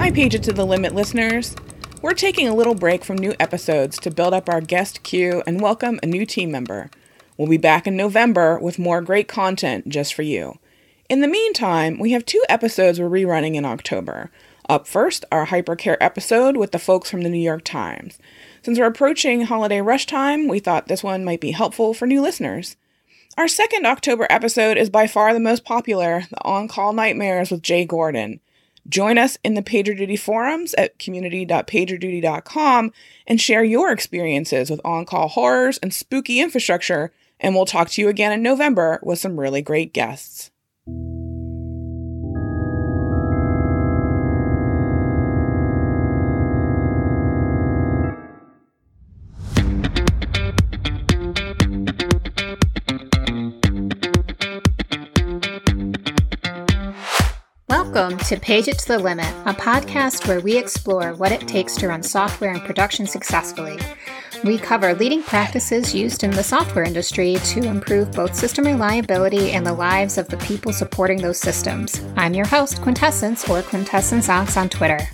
Hi, Page It to the Limit listeners. We're taking a little break from new episodes to build up our guest queue and welcome a new team member. We'll be back in November with more great content just for you. In the meantime, we have two episodes we're rerunning in October. Up first, our Hypercare episode with the folks from the New York Times. Since we're approaching holiday rush time, we thought this one might be helpful for new listeners. Our second October episode is by far the most popular The On Call Nightmares with Jay Gordon. Join us in the PagerDuty forums at community.pagerduty.com and share your experiences with on call horrors and spooky infrastructure, and we'll talk to you again in November with some really great guests. Welcome to Page It to the Limit, a podcast where we explore what it takes to run software and production successfully. We cover leading practices used in the software industry to improve both system reliability and the lives of the people supporting those systems. I'm your host, Quintessence, or Quintessence Anx on Twitter.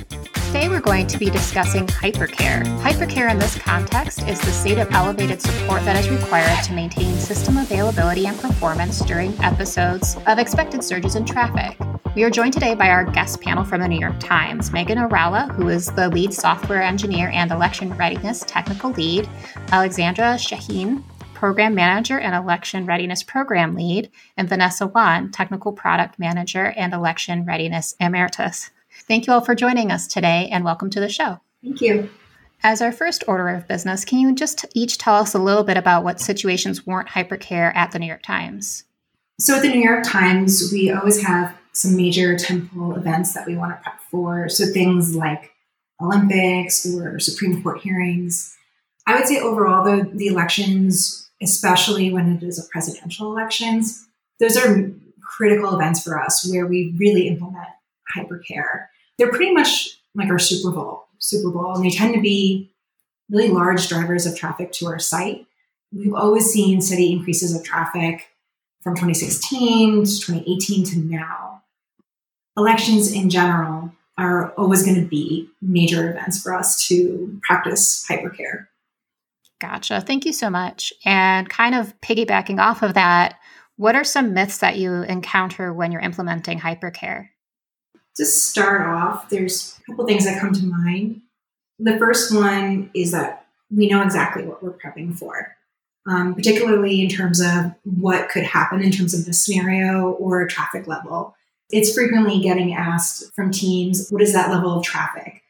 Today we're going to be discussing hypercare. Hypercare in this context is the state of elevated support that is required to maintain system availability and performance during episodes of expected surges in traffic. We are joined today by our guest panel from the New York Times Megan Araula, who is the lead software engineer and election readiness technical lead, Alexandra Shaheen, program manager and election readiness program lead, and Vinessa Wan, technical product manager and election readiness emeritus. Thank you all for joining us today and welcome to the show. Thank you. As our first order of business, can you just each tell us a little bit about what situations warrant hypercare at the New York Times? So, at the New York Times, we always have some major temporal events that we want to prep for. So things like Olympics or Supreme Court hearings. I would say overall, though, the elections, especially when it is a presidential elections, those are critical events for us where we really implement hypercare. They're pretty much like our Super Bowl, Super Bowl, and they tend to be really large drivers of traffic to our site. We've always seen steady increases of traffic from 2016 to 2018 to now elections in general are always going to be major events for us to practice hypercare. Gotcha. Thank you so much. And kind of piggybacking off of that, what are some myths that you encounter when you're implementing hypercare? To start off, there's a couple things that come to mind. The first one is that we know exactly what we're prepping for, um, particularly in terms of what could happen in terms of the scenario or traffic level it's frequently getting asked from teams, what is that level of traffic?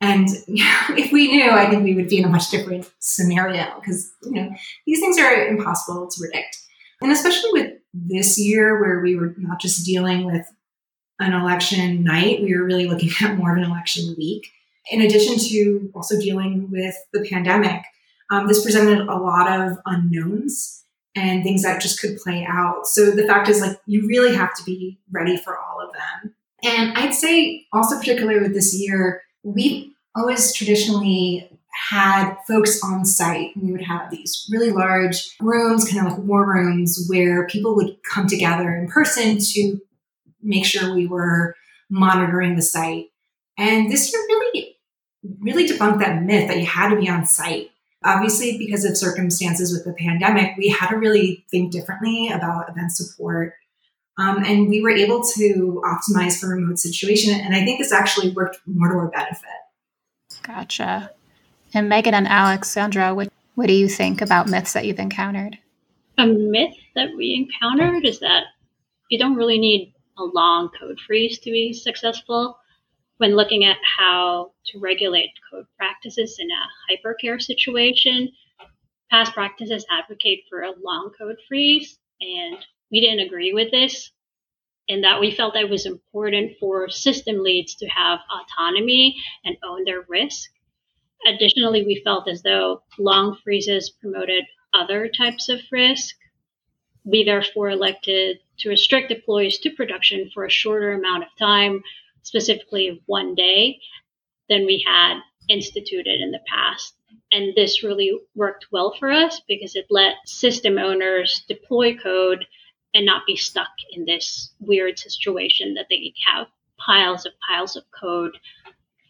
And if we knew, I think we would be in a much different scenario because you know these things are impossible to predict. And especially with this year, where we were not just dealing with an election night, we were really looking at more of an election week. In addition to also dealing with the pandemic, um, this presented a lot of unknowns and things that just could play out. So the fact is, like, you really have to be ready for all of them. And I'd say also, particularly with this year, we always traditionally had folks on site. We would have these really large rooms, kind of like war rooms, where people would come together in person to make sure we were monitoring the site. And this year really, really debunked that myth that you had to be on site. Obviously, because of circumstances with the pandemic, we had to really think differently about event support. Um, and we were able to optimize for remote situation. And I think this actually worked more to our benefit. Gotcha. And Megan and Alexandra, what, what do you think about myths that you've encountered? A myth that we encountered is that you don't really need a long code freeze to be successful when looking at how to regulate code practices in a hypercare situation, past practices advocate for a long code freeze, and we didn't agree with this. In that we felt that it was important for system leads to have autonomy and own their risk. Additionally, we felt as though long freezes promoted other types of risk. We therefore elected to restrict deploys to production for a shorter amount of time specifically one day, than we had instituted in the past. And this really worked well for us because it let system owners deploy code and not be stuck in this weird situation that they have piles of piles of code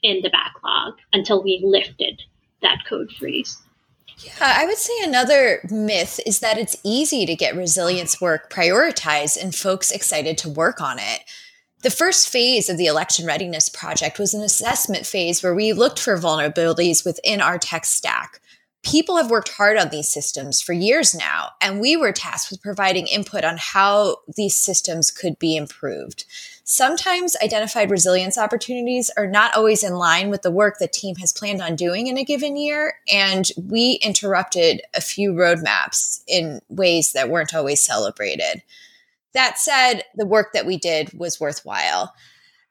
in the backlog until we lifted that code freeze. Yeah, I would say another myth is that it's easy to get resilience work prioritized and folks excited to work on it. The first phase of the election readiness project was an assessment phase where we looked for vulnerabilities within our tech stack. People have worked hard on these systems for years now, and we were tasked with providing input on how these systems could be improved. Sometimes identified resilience opportunities are not always in line with the work the team has planned on doing in a given year, and we interrupted a few roadmaps in ways that weren't always celebrated. That said, the work that we did was worthwhile.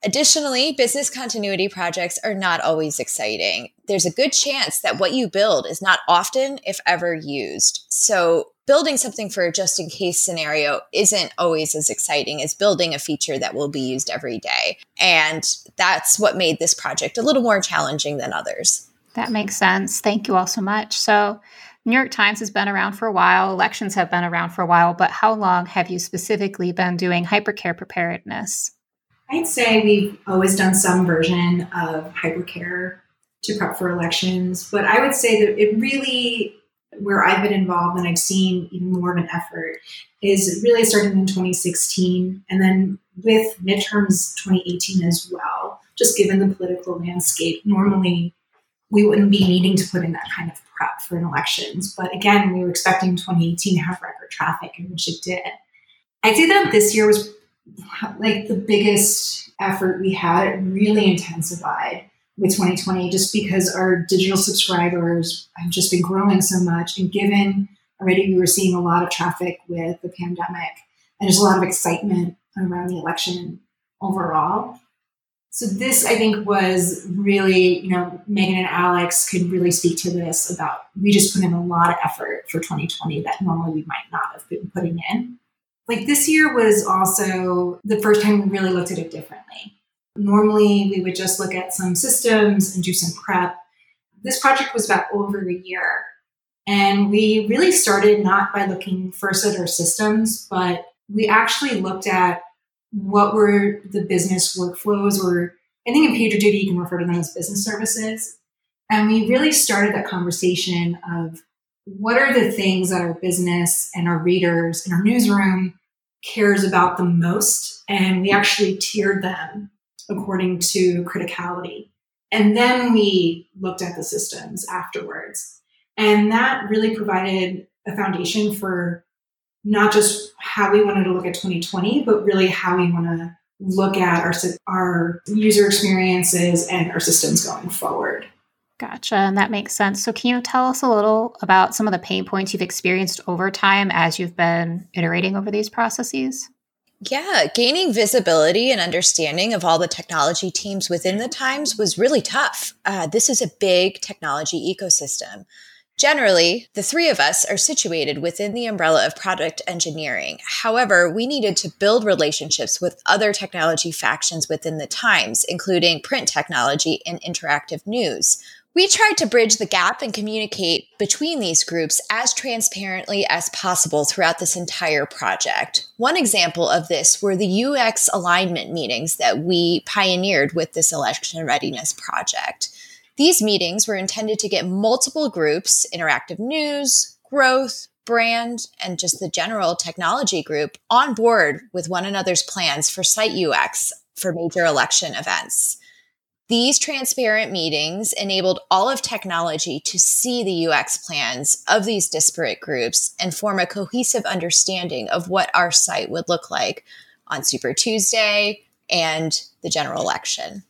Additionally, business continuity projects are not always exciting. There's a good chance that what you build is not often, if ever, used. So, building something for a just in case scenario isn't always as exciting as building a feature that will be used every day. And that's what made this project a little more challenging than others. That makes sense. Thank you all so much. So, New York Times has been around for a while, elections have been around for a while, but how long have you specifically been doing hypercare preparedness? I'd say we've always done some version of hypercare to prep for elections, but I would say that it really, where I've been involved and I've seen even more of an effort, is really starting in 2016 and then with midterms 2018 as well. Just given the political landscape, normally we wouldn't be needing to put in that kind of prep for an elections. But again, we were expecting 2018 to have record traffic, in which it did. I'd say that this year was like the biggest effort we had. It really intensified with 2020 just because our digital subscribers have just been growing so much. And given already we were seeing a lot of traffic with the pandemic and there's a lot of excitement around the election overall. So this, I think, was really, you know, Megan and Alex could really speak to this about we just put in a lot of effort for 2020 that normally we might not have been putting in. Like this year was also the first time we really looked at it differently. Normally, we would just look at some systems and do some prep. This project was about over a year. And we really started not by looking first at our systems, but we actually looked at what were the business workflows, or I think in PagerDuty you can refer to them as business services. And we really started that conversation of what are the things that our business and our readers and our newsroom cares about the most? And we actually tiered them according to criticality. And then we looked at the systems afterwards. And that really provided a foundation for not just how we wanted to look at 2020, but really how we want to look at our, our user experiences and our systems going forward. Gotcha. And that makes sense. So, can you tell us a little about some of the pain points you've experienced over time as you've been iterating over these processes? Yeah, gaining visibility and understanding of all the technology teams within the Times was really tough. Uh, this is a big technology ecosystem. Generally, the three of us are situated within the umbrella of product engineering. However, we needed to build relationships with other technology factions within the Times, including print technology and interactive news. We tried to bridge the gap and communicate between these groups as transparently as possible throughout this entire project. One example of this were the UX alignment meetings that we pioneered with this election readiness project. These meetings were intended to get multiple groups, interactive news, growth, brand, and just the general technology group on board with one another's plans for site UX for major election events. These transparent meetings enabled all of technology to see the UX plans of these disparate groups and form a cohesive understanding of what our site would look like on Super Tuesday and the general election.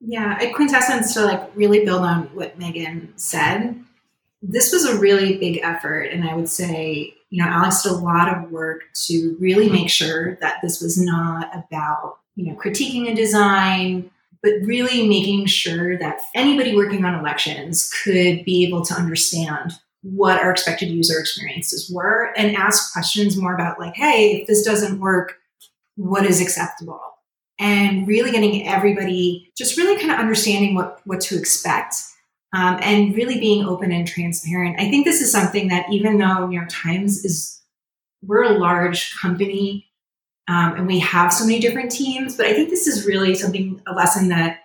Yeah, at quintessence to like really build on what Megan said, this was a really big effort. And I would say, you know, Alex did a lot of work to really make sure that this was not about, you know, critiquing a design, but really making sure that anybody working on elections could be able to understand what our expected user experiences were and ask questions more about like, hey, if this doesn't work, what is acceptable? And really getting everybody just really kind of understanding what, what to expect um, and really being open and transparent. I think this is something that even though New York Times is, we're a large company um, and we have so many different teams. But I think this is really something, a lesson that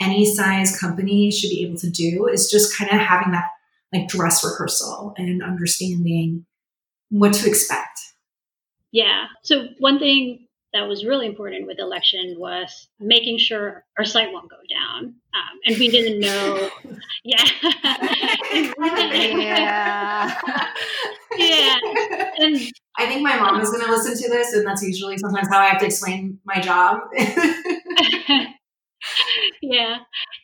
any size company should be able to do is just kind of having that like dress rehearsal and understanding what to expect. Yeah. So one thing that was really important with election was making sure our site won't go down. Um, and we didn't know. Yeah. yeah. yeah. And I think my mom is going to listen to this, and that's usually sometimes how I have to explain my job. yeah.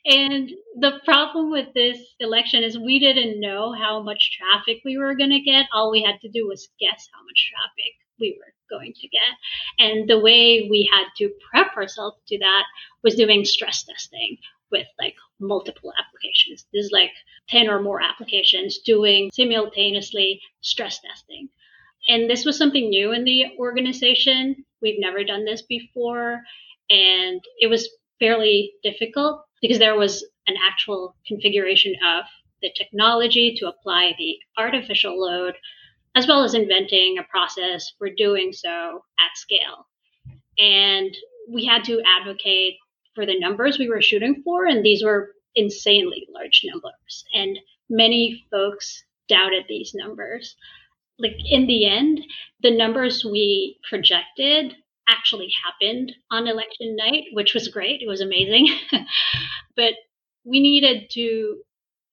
And the problem with this election is we didn't know how much traffic we were going to get. All we had to do was guess how much traffic we were going to get. And the way we had to prep ourselves to that was doing stress testing with like multiple applications. This is like 10 or more applications doing simultaneously stress testing. And this was something new in the organization. We've never done this before. And it was fairly difficult because there was an actual configuration of the technology to apply the artificial load, as well as inventing a process for doing so at scale. And we had to advocate for the numbers we were shooting for, and these were insanely large numbers. And many folks doubted these numbers. Like in the end, the numbers we projected actually happened on election night, which was great. It was amazing. but we needed to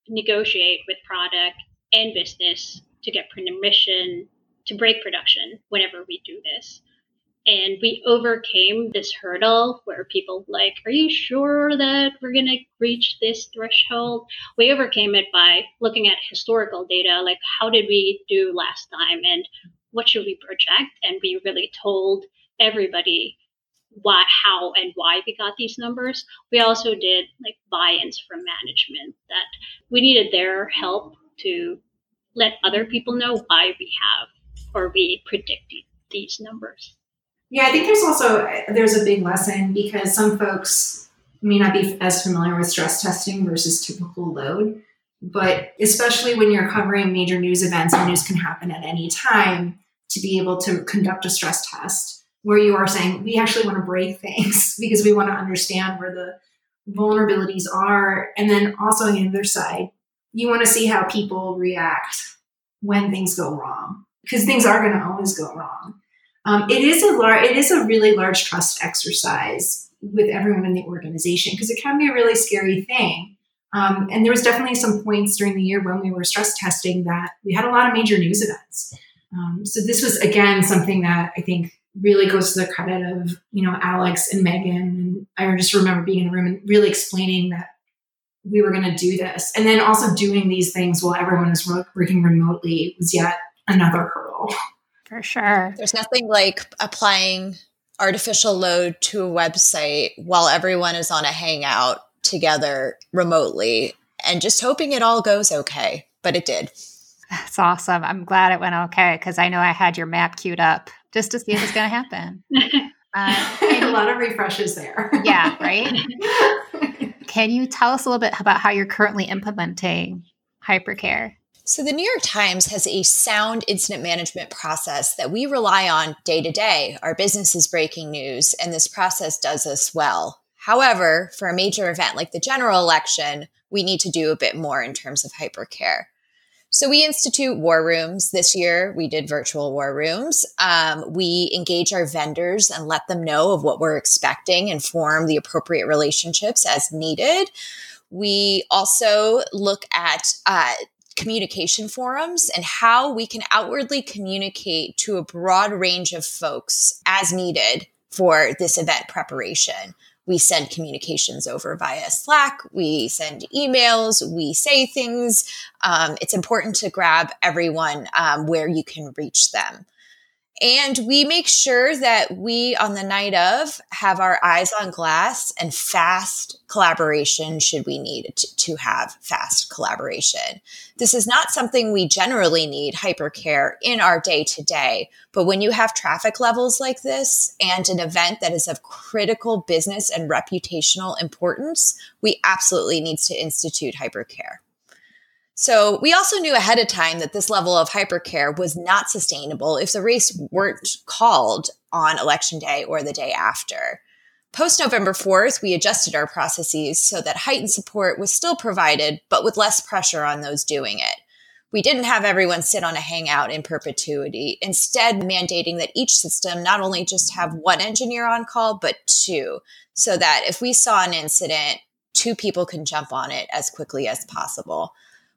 negotiate with product and business to get permission to break production whenever we do this. And we overcame this hurdle where people like, are you sure that we're going to reach this threshold? We overcame it by looking at historical data, like how did we do last time and what should we project? And we really told everybody why, how, and why we got these numbers. We also did like buy-ins from management that we needed their help to let other people know why we have or we predicted these numbers. Yeah, I think there's also there's a big lesson because some folks may not be as familiar with stress testing versus typical load, but especially when you're covering major news events and news can happen at any time, to be able to conduct a stress test where you are saying we actually want to break things because we want to understand where the vulnerabilities are. And then also on the other side, you want to see how people react when things go wrong because things are going to always go wrong. Um, it is a large, it is a really large trust exercise with everyone in the organization because it can be a really scary thing. Um, and there was definitely some points during the year when we were stress testing that we had a lot of major news events. Um, so this was again something that I think really goes to the credit of you know Alex and Megan. And I just remember being in the room and really explaining that we were going to do this, and then also doing these things while everyone was working remotely was yet another hurdle. For sure, there's nothing like applying artificial load to a website while everyone is on a hangout together remotely and just hoping it all goes okay. But it did. That's awesome. I'm glad it went okay because I know I had your map queued up just to see if it's going to happen. Uh, a lot of refreshes there. yeah, right? Can you tell us a little bit about how you're currently implementing hypercare? So, the New York Times has a sound incident management process that we rely on day to day. Our business is breaking news, and this process does us well. However, for a major event like the general election, we need to do a bit more in terms of hypercare. So we institute war rooms this year. We did virtual war rooms. Um, we engage our vendors and let them know of what we're expecting and form the appropriate relationships as needed. We also look at uh, communication forums and how we can outwardly communicate to a broad range of folks as needed for this event preparation we send communications over via Slack, we send emails, we say things. Um, it's important to grab everyone um, where you can reach them. And we make sure that we, on the night of, have our eyes on glass and fast collaboration should we need to, have fast collaboration. This is not something we generally need hypercare in our day to day, but when you have traffic levels like this and an event that is of critical business and reputational importance, we absolutely need to institute hypercare. So we also knew ahead of time that this level of hypercare was not sustainable if the race weren't called on election day or the day after. Post November 4th, we adjusted our processes so that heightened support was still provided, but with less pressure on those doing it. We didn't have everyone sit on a hangout in perpetuity, instead, mandating that each system not only just have one engineer on call, but two, so that if we saw an incident, two people can jump on it as quickly as possible.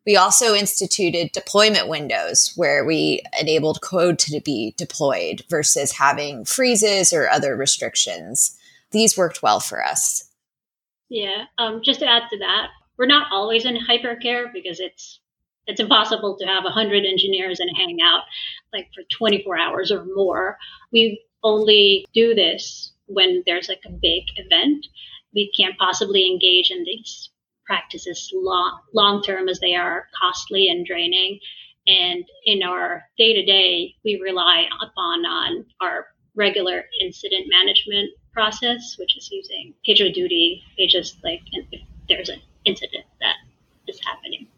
We also instituted deployment windows where we enabled code to be deployed versus having freezes or other restrictions. These worked well for us. Yeah, um, just to add to that, we're not always in hypercare because it's it's impossible to have 100 engineers and hang out like for 24 hours or more. We only do this when there's like a big event. We can't possibly engage in these practices long long term as they are costly and draining. And in our day to day, we rely upon on our regular incident management process, which is using PagerDuty, pages like if there's an incident that is happening.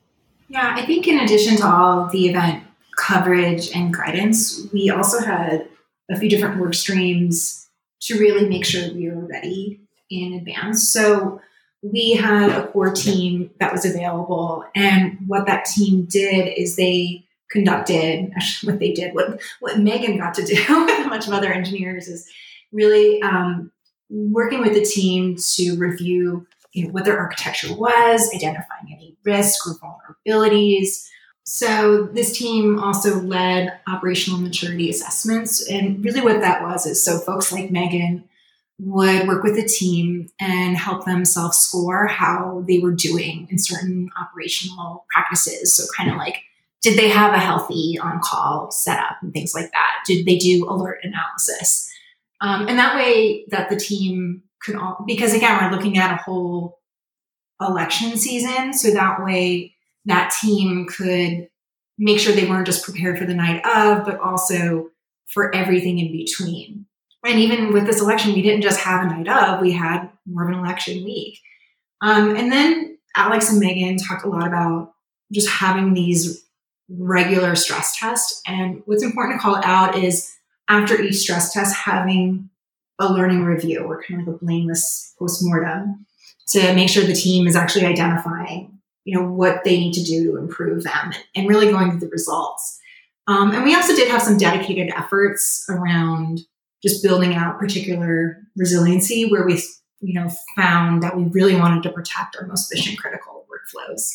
Yeah, I think in addition to all the event coverage and guidance, we also had a few different work streams to really make sure we were ready in advance. So we had a core team that was available, and what that team did is they conducted actually what they did what what Megan got to do with a bunch of other engineers is really um, working with the team to review you know, what their architecture was, identifying any risk or vulnerabilities. So this team also led operational maturity assessments, and really what that was is so folks like Megan would work with the team and help them self score how they were doing in certain operational practices. So, kind of like, did they have a healthy on call setup and things like that? Did they do alert analysis? Um, and that way, that the team could all, because again, we're looking at a whole election season. So that way, that team could make sure they weren't just prepared for the night of, but also for everything in between and even with this election, we didn't just have a night of, we had more of an election week. Um, and then Alex and Megan talked a lot about just having these regular stress tests. And what's important to call out is after each stress test, having a learning review or kind of like a blameless postmortem to make sure the team is actually identifying, you know, what they need to do to improve them and really going through the results. Um, and we also did have some dedicated efforts around just building out particular resiliency where we you know found that we really wanted to protect our most mission critical workflows.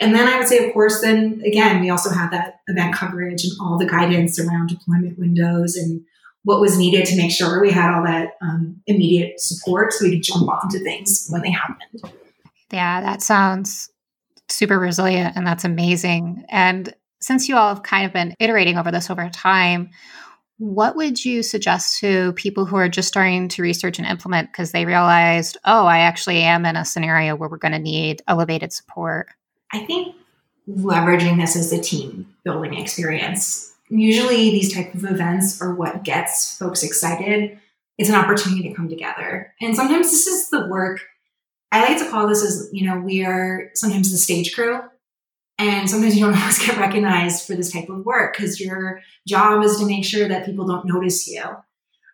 And then i would say of course then again we also had that event coverage and all the guidance around deployment windows and what was needed to make sure we had all that um, immediate support so we could jump onto things when they happened. Yeah that sounds super resilient and that's amazing. And since you all have kind of been iterating over this over time what would you suggest to people who are just starting to research and implement because they realized, oh, I actually am in a scenario where we're going to need elevated support? I think leveraging this as a team building experience. Usually, these type of events are what gets folks excited. It's an opportunity to come together, and sometimes this is the work. I like to call this as you know we are sometimes the stage crew and sometimes you don't always get recognized for this type of work because your job is to make sure that people don't notice you.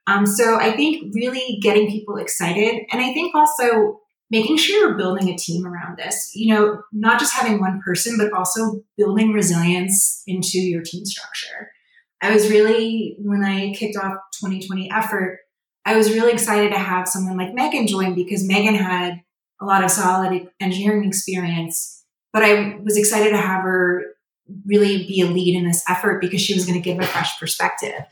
Um, so I think really getting people excited, and I think also making sure you're building a team around this. You know, not just having one person, but also building resilience into your team structure. I was really when I kicked off 2020 effort, I was really excited to have someone like Megan join because Megan had a lot of solid engineering experience but I was excited to have her really be a lead in this effort because she was going to give a fresh perspective.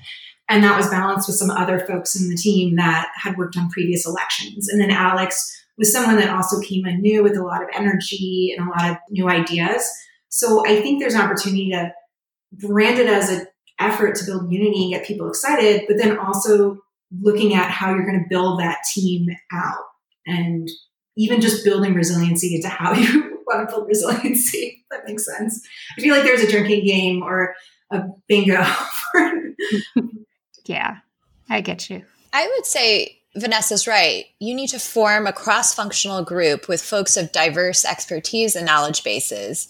And that was balanced with some other folks in the team that had worked on previous elections. And then Alex was someone that also came in new with a lot of energy and a lot of new ideas. So I think there's an opportunity to brand it as an effort to build unity and get people excited, but then also looking at how you're going to build that team out and even just building resiliency into how you want to build resiliency. that makes sense. I feel like there's a drinking game or a bingo. yeah, I get you. I would say Vinessa's right. You need to form a cross functional group with folks of diverse expertise and knowledge bases.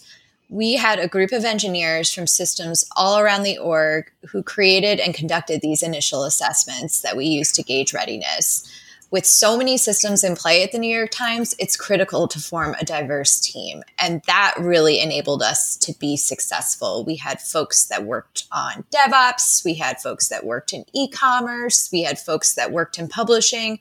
We had a group of engineers from systems all around the org who created and conducted these initial assessments that we used to gauge readiness with so many systems in play at the New York Times, it's critical to form a diverse team. And that really enabled us to be successful. We had folks that worked on DevOps, we had folks that worked in e commerce, we had folks that worked in publishing.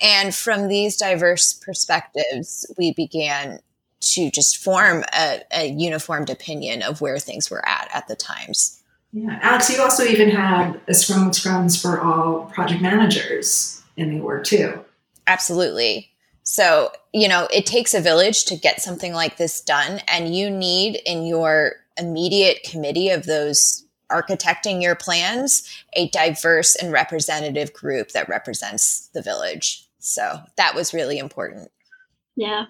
And from these diverse perspectives, we began to just form a, a uniformed opinion of where things were at at the Times. Yeah, Alex, you also even had a Scrum Scrums for all project managers in the org too. Absolutely. So, you know, it takes a village to get something like this done. And you need in your immediate committee of those architecting your plans a diverse and representative group that represents the village. So that was really important. Yeah.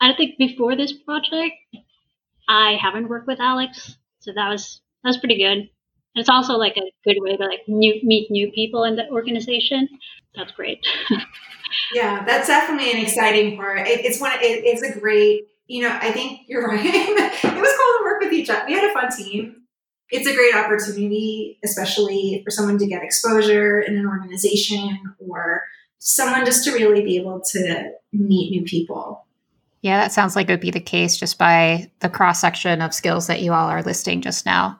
I think before this project, I haven't worked with Alex. So that was that was pretty good. And it's also like a good way to like new, meet new people in the organization. That's great. yeah, that's definitely an exciting part. It, it's one. It, it's a great. You know, I think you're right. it was cool to work with each other. We had a fun team. It's a great opportunity, especially for someone to get exposure in an organization or someone just to really be able to meet new people. Yeah, that sounds like it would be the case just by the cross section of skills that you all are listing just now.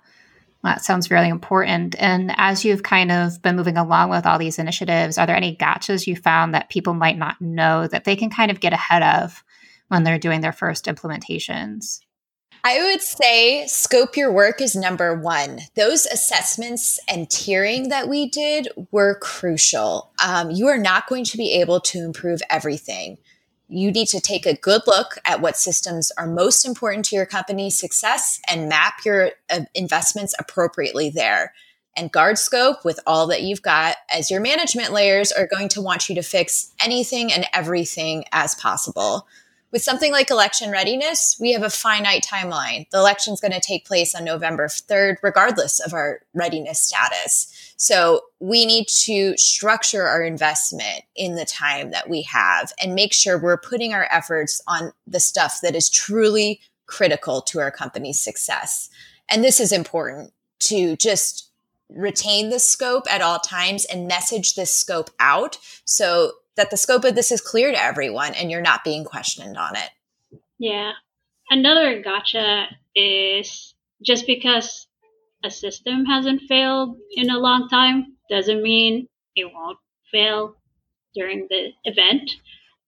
That sounds really important. And as you've kind of been moving along with all these initiatives, are there any gotchas you found that people might not know that they can kind of get ahead of when they're doing their first implementations? I would say scope your work is number one. Those assessments and tiering that we did were crucial. Um, you are not going to be able to improve everything you need to take a good look at what systems are most important to your company's success and map your uh, investments appropriately there. And guard scope with all that you've got, as your management layers are going to want you to fix anything and everything as possible. With something like election readiness, we have a finite timeline. The election is going to take place on November 3rd, regardless of our readiness status. So we need to structure our investment in the time that we have and make sure we're putting our efforts on the stuff that is truly critical to our company's success. And this is important to just retain the scope at all times and message this scope out so that the scope of this is clear to everyone and you're not being questioned on it. Yeah. Another gotcha is just because a system hasn't failed in a long time doesn't mean it won't fail during the event.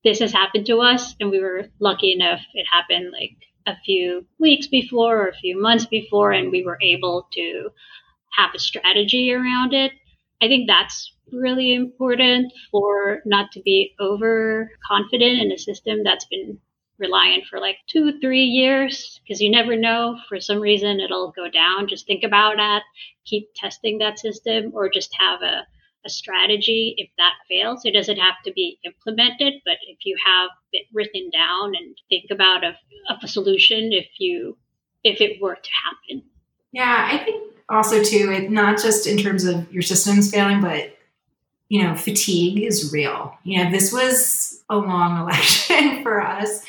This has happened to us, and we were lucky enough it happened like a few weeks before or a few months before, and we were able to have a strategy around it. I think that's really important for not to be overconfident in a system that's been reliant for like two, three years because you never know. For some reason, it'll go down. Just think about that. Keep testing that system or just have a, a strategy if that fails. It doesn't have to be implemented, but if you have it written down and think about a, a solution if you if it were to happen. Yeah, I think also too, it not just in terms of your systems failing, but you know, fatigue is real. You know, this was a long election for us.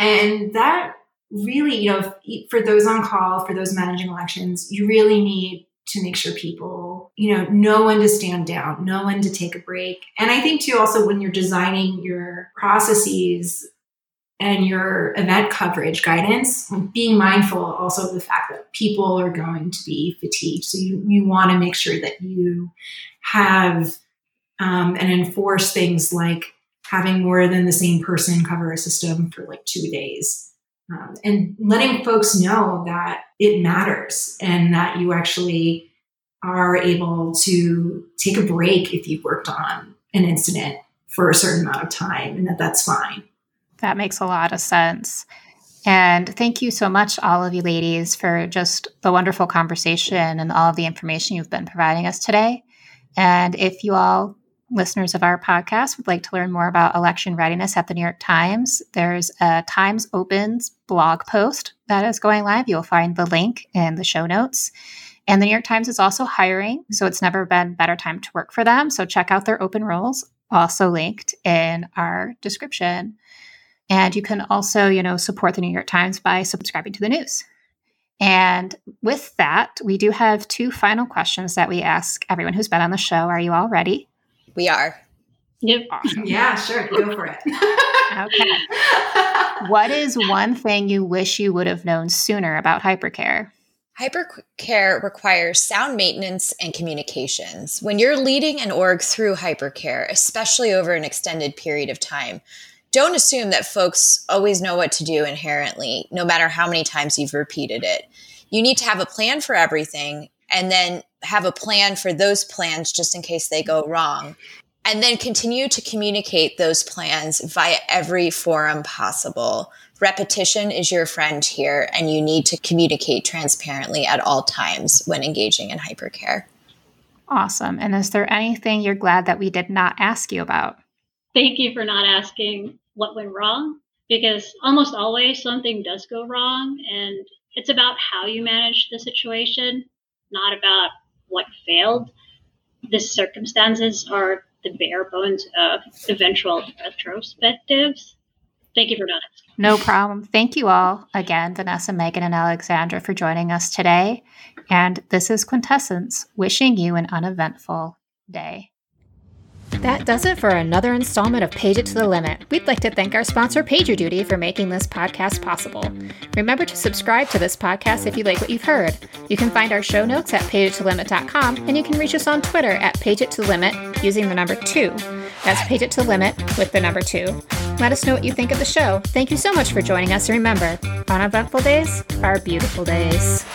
And that really, you know, for those on call, for those managing elections, you really need to make sure people, you know, know when to stand down, know when to take a break. And I think too, also when you're designing your processes and your event coverage guidance, being mindful also of the fact that people are going to be fatigued. So you, you want to make sure that you have um, and enforce things like having more than the same person cover a system for like two days. Um, and letting folks know that it matters and that you actually are able to take a break if you've worked on an incident for a certain amount of time and that that's fine. That makes a lot of sense. And thank you so much, all of you ladies, for just the wonderful conversation and all of the information you've been providing us today. And if you all listeners of our podcast would like to learn more about election readiness at the New York Times, there's a Times Opens blog post that is going live. You'll find the link in the show notes. And the New York Times is also hiring, so it's never been better time to work for them. So check out their open roles, also linked in our description. And you can also, you know, support the New York Times by subscribing to the news. And with that, we do have two final questions that we ask everyone who's been on the show. Are you all ready? We are. Yep. Awesome. Yeah, sure. Go for it. Okay. What is one thing you wish you would have known sooner about hypercare? Hypercare requires sound maintenance and communications. When you're leading an org through hypercare, especially over an extended period of time, don't assume that folks always know what to do inherently, no matter how many times you've repeated it. You need to have a plan for everything and then have a plan for those plans just in case they go wrong. And then continue to communicate those plans via every forum possible. Repetition is your friend here, and you need to communicate transparently at all times when engaging in hypercare. Awesome. And is there anything you're glad that we did not ask you about? Thank you for not asking what went wrong because almost always something does go wrong and it's about how you manage the situation, not about what failed. The circumstances are the bare bones of eventual retrospectives. Thank you for not asking. No problem. Thank you all again, Vinessa, Megan, and Alexandra, for joining us today. And this is Quintessence wishing you an uneventful day. That does it for another installment of Page It to the Limit. We'd like to thank our sponsor, PagerDuty, for making this podcast possible. Remember to subscribe to this podcast if you like what you've heard. You can find our show notes at pageittolimit.com, and you can reach us on Twitter at Page It to Limit using the number two. That's Page It to Limit with the number two. Let us know what you think of the show. Thank you so much for joining us, and remember, uneventful days are beautiful days.